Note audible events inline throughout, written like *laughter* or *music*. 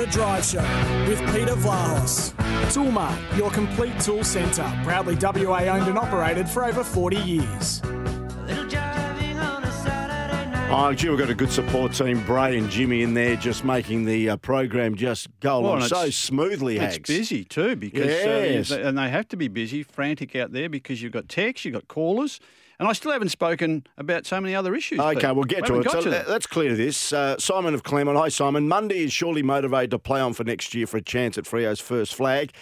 The Drive Show with Peter Vlahos. Toolmart, your complete tool centre. Proudly WA owned and operated for over 40 years. Oh, gee, we've got a good support team. Bray and Jimmy in there just making the uh, program just go Well, along and so it's- smoothly, It's busy too because Yes. uh, and they have to be busy, frantic out there because you've got texts, you've got callers, and I still haven't spoken about so many other issues. Okay, Pete. we'll get We to it. So to let's clear this. Uh, Simon of Claremont. Hi, Simon. Monday is surely motivated to play on for next year for a chance at Freo's first flag.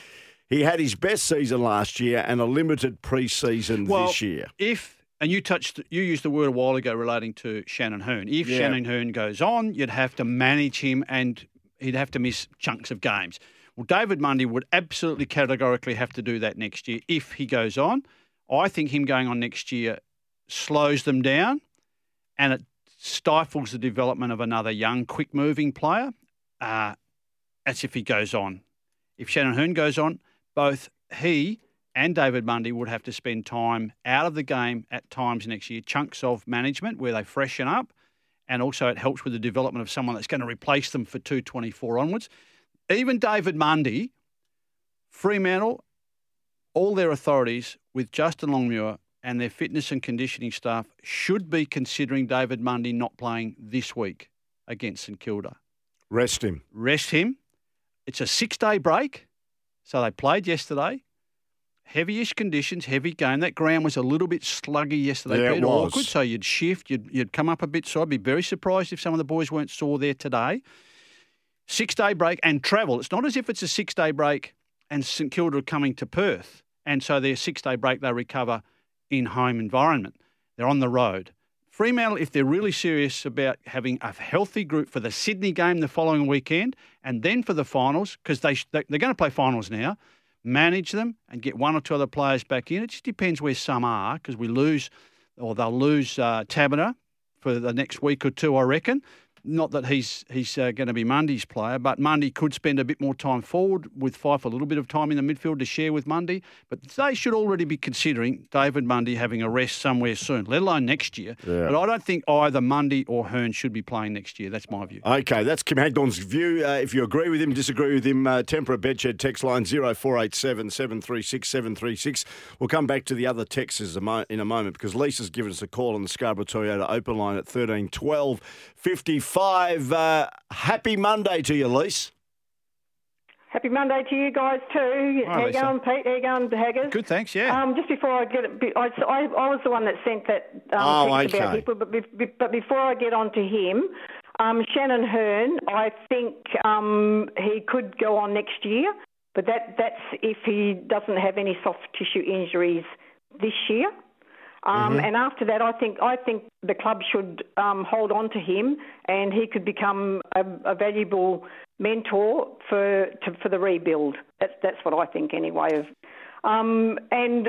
He had his best season last year and a limited pre-season well, this year. if and you touched, you used the word a while ago relating to Shannon Hurn. If Yeah. Shannon Hurn goes on, you'd have to manage him, and he'd have to miss chunks of games. Well, David Mundy would absolutely categorically have to do that next year if he goes on. I think him going on next year slows them down, and it stifles the development of another young, quick-moving player. Uh, as if he goes on. If Shannon Hurn goes on, both he and David Mundy would have to spend time out of the game at times next year, chunks of management where they freshen up, and also it helps with the development of someone that's going to replace them for 224 onwards. Even David Mundy, Fremantle, all their authorities with Justin Longmuir and their fitness and conditioning staff should be considering David Mundy not playing this week against St Kilda. Rest him. Rest him. It's a six day break. So they played yesterday. Heavyish conditions, heavy game. That ground was a little bit sluggy yesterday. Yeah, it was. awkward. So you'd shift, you'd, you'd come up a bit. So I'd be very surprised if some of the boys weren't sore there today. Six day break and travel. It's not as if it's a six day break and St Kilda are coming to Perth. And so their six day break, they recover in home environment. They're on the road. Fremantle, if they're really serious about having a healthy group for the Sydney game the following weekend and then for the finals, because they, they're going to play finals now, manage them and get one or two other players back in. It just depends where some are, because we lose, or they'll lose uh, Taberner for the next week or two, I reckon. Not that he's he's uh, going to be Mundy's player, but Mundy could spend a bit more time forward with Fyfe, a little bit of time in the midfield to share with Mundy. But they should already be considering David Mundy having a rest somewhere soon, let alone next year. Yeah. But I don't think either Mundy or Hurn should be playing next year. That's my view. Okay, that's Kim Hagdorn's view. Uh, if you agree with him, disagree with him, uh, Tempera Bedshed text line 0487 736 736. We'll come back to the other texts in a moment because Lisa's given us a call on the Scarborough Toyota open line at 13 12 55. Uh, happy Monday to you, Lise. Happy Monday to you guys too. Hi, How you going, Pete? How you going, Haggers? Good, thanks. Yeah. Um, just before I get, I, I, I was the one that sent that um, Oh, text about okay. But, be- but before I get on to him, um, Shannon Hurn, I think um, he could go on next year, but that that's if he doesn't have any soft tissue injuries this year. Um, And after that, I think I think the club should um, hold on to him, and he could become a, a valuable mentor for to, for the rebuild. That's that's what I think anyway. Of um, and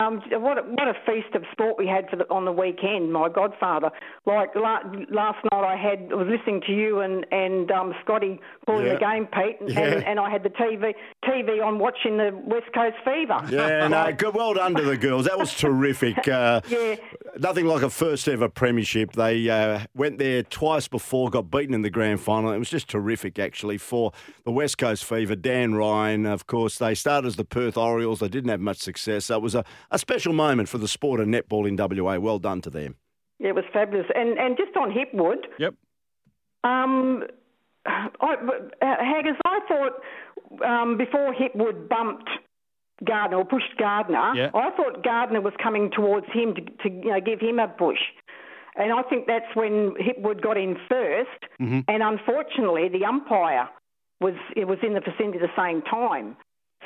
um, what a, what a feast of sport we had for the, on the weekend. My godfather, like la, last night, I had I was listening to you and and um, Scotty calling Yeah. the game, Pete, and, Yeah. and, and I had the TV TV on watching the West Coast Fever. Yeah, *laughs* no, good. Well done to the girls. That was terrific. *laughs* Uh, Yeah. Nothing like a first ever premiership. They uh, went there twice before, got beaten in the grand final. It was just terrific, actually, for the West Coast Fever. Dan Ryan, of course, they started as the Perth Orioles. They didn't have much success. So it was a, a special moment for the sport of netball in WA. Well done to them. Yeah, it was fabulous. And and just on Hipwood, yep. um, I, uh, Haggis, I thought um, before Hipwood bumped Gardner or pushed Gardner, Yeah. I thought Gardner was coming towards him to, to you know, give him a push. And I think that's when Hipwood got in 1st Mm-hmm. And unfortunately, the umpire was it was in the vicinity at the same time.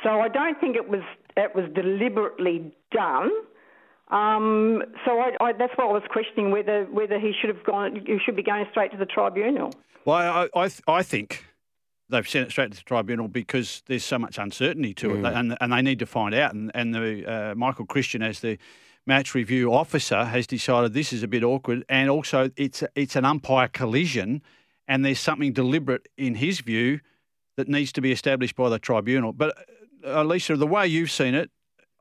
So I don't think it was it was deliberately done. Um, so I, I, that's why I was questioning whether whether he should have gone. He should be going straight to the tribunal. Well, I, I, I think they've sent it straight to the tribunal because there's so much uncertainty to it, and, and they need to find out. And, and the uh, Michael Christian, as the match review officer, has decided this is a bit awkward, and also it's it's an umpire collision, and there's something deliberate in his view that needs to be established by the tribunal. But uh, Lisa, the way you've seen it,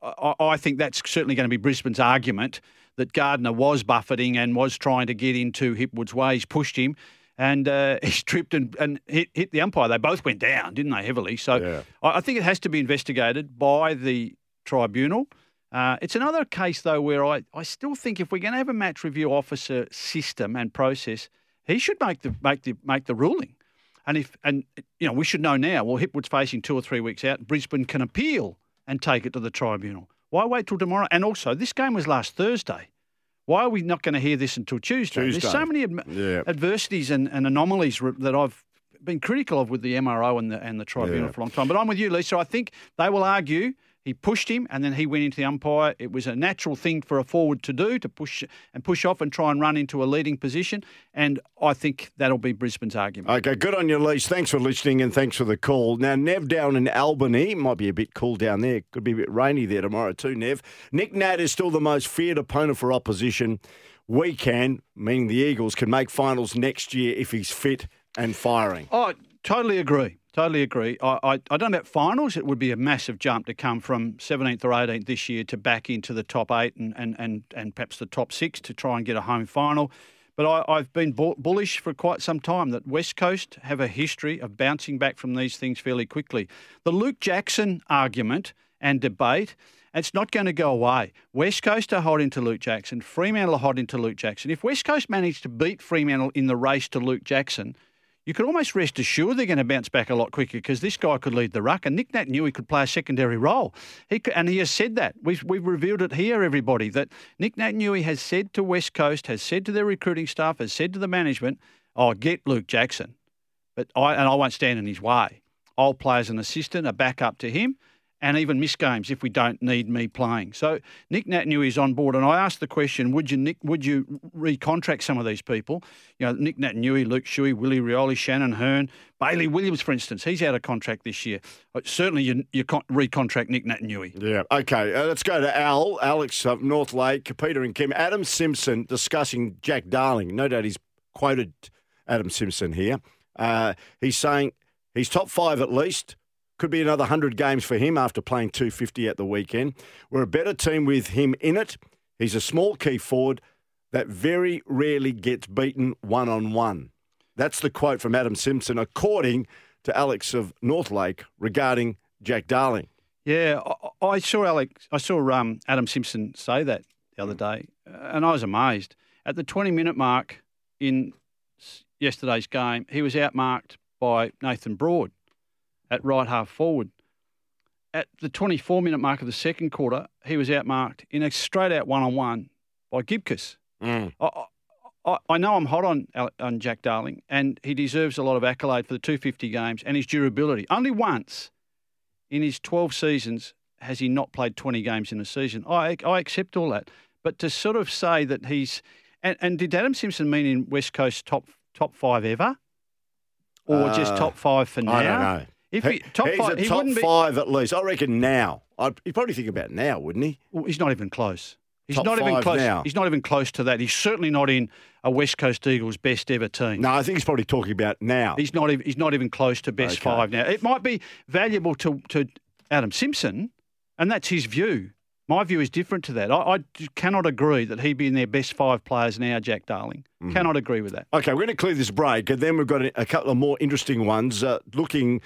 I, I think that's certainly going to be Brisbane's argument that Gardner was buffeting and was trying to get into Hipwood's way. He's pushed him. and uh, *laughs* he tripped and, and hit, hit the umpire. They both went down, didn't they, heavily? So Yeah. I, I think it has to be investigated by the tribunal. Uh, it's another case, though, where I, I still think if we're going to have a match review officer system and process, he should make the make the make the ruling. And if and you know we should know now. Well, Hipwood's facing two or three weeks out. Brisbane can appeal and take it to the tribunal. Why wait till tomorrow? And also, this game was last Thursday. Why are we not going to hear this until Tuesday? Tuesday. There's so many ad- Yeah. adversities and, and anomalies re- that I've been critical of with the MRO and the and the tribunal Yeah. for a long time. But I'm with you, Lisa. I think they will argue he pushed him and then he went into the umpire. It was a natural thing for a forward to do to push and push off and try and run into a leading position. And I think that'll be Brisbane's argument. Okay, good on you, Lease. Thanks for listening and thanks for the call. Now, Nev down in Albany might be a bit cool down there. Could be a bit rainy there tomorrow too, Nev. Nick Nat is still the most feared opponent for opposition. We can, meaning the Eagles, can make finals next year if he's fit and firing. Oh, totally agree. Totally agree. I, I, I don't know about finals. It would be a massive jump to come from 17th or 18th this year to back into the top eight and, and, and, and perhaps the top six to try and get a home final. But I, I've been bullish for quite some time that West Coast have a history of bouncing back from these things fairly quickly. The Luke Jackson argument and debate, it's not going to go away. West Coast are hot into Luke Jackson. Fremantle are hot into Luke Jackson. If West Coast manage to beat Fremantle in the race to Luke Jackson, you could almost rest assured they're going to bounce back a lot quicker because this guy could lead the ruck, and Nick Nat knew he could play a secondary role. He could, and he has said that. We've, we've revealed it here, everybody, that Nick Naitanui has said to West Coast, has said to their recruiting staff, has said to the management, "Oh, get Luke Jackson," but I and I won't stand in his way. I'll play as an assistant, a backup to him. And even miss games if we don't need me playing. So Nick Nat knew he's on board, and I asked the question: Would you Nick? Would you recontract some of these people? You know, Nick Naitanui, Luke Shuey, Willie Rioli, Shannon Hurn, Bailey Williams, for instance. He's out of contract this year. Uh, Certainly, you, you con- recontract Nick Naitanui. Yeah. Okay. Uh, let's go to Al, Alex of North Lake, Peter and Kim. Adam Simpson discussing Jack Darling. No doubt he's quoted Adam Simpson here. Uh, he's saying he's top five at least. Could be another 100 games for him after playing 250 at the weekend. We're a better team with him in it. He's a small key forward that very rarely gets beaten one on one. That's the quote from Adam Simpson, according to Alex of North Lake regarding Jack Darling. Yeah, I, saw Alex. I saw um, Adam Simpson say that the other day, and I was amazed. At the 20 minute mark in yesterday's game, he was outmarked by Nathan Broad at right half forward. At the 24 minute mark of the second quarter, he was outmarked in a straight out one on one by Gibcus. I, I, I know I'm hot on, on Jack Darling, and he deserves a lot of accolade for the 250 games and his durability. Only once in his 12 seasons has he not played 20 games in a season. I, I accept all that. But to sort of say that he's. And, and did Adam Simpson mean in West Coast top top five ever? Or just Uh, top five for now? I don't know. If He- he, top he's five, a top be. five at least. I reckon now. I'd, he'd probably think about now, wouldn't he? Well, he's not even close. He's Top not even close. now. He's not even close to that. He's certainly not in a West Coast Eagles best ever team. No, I think he's probably talking about now. He's not even he's not even close to best Okay. five now. It might be valuable to to Adam Simpson, and that's his view. My view is different to that. I cannot agree that he'd be in their best five players now, Jack Darling. Mm-hmm. Cannot agree with that. Okay, we're going to clear this break, and then we've got a, a couple of more interesting ones uh, looking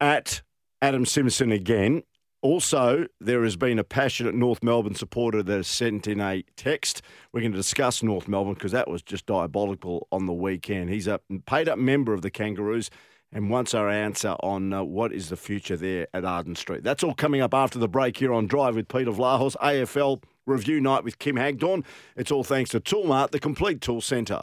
at Adam Simpson again. Also, there has been a passionate North Melbourne supporter that has sent in a text. We're going to discuss North Melbourne because that was just diabolical on the weekend. He's a paid up member of the Kangaroos and wants our answer on uh, what is the future there at Arden Street. That's all coming up after the break here on Drive with Peter Vlahos, AFL review night with Kim Hagdorn. It's all thanks to Toolmart, the complete tool centre.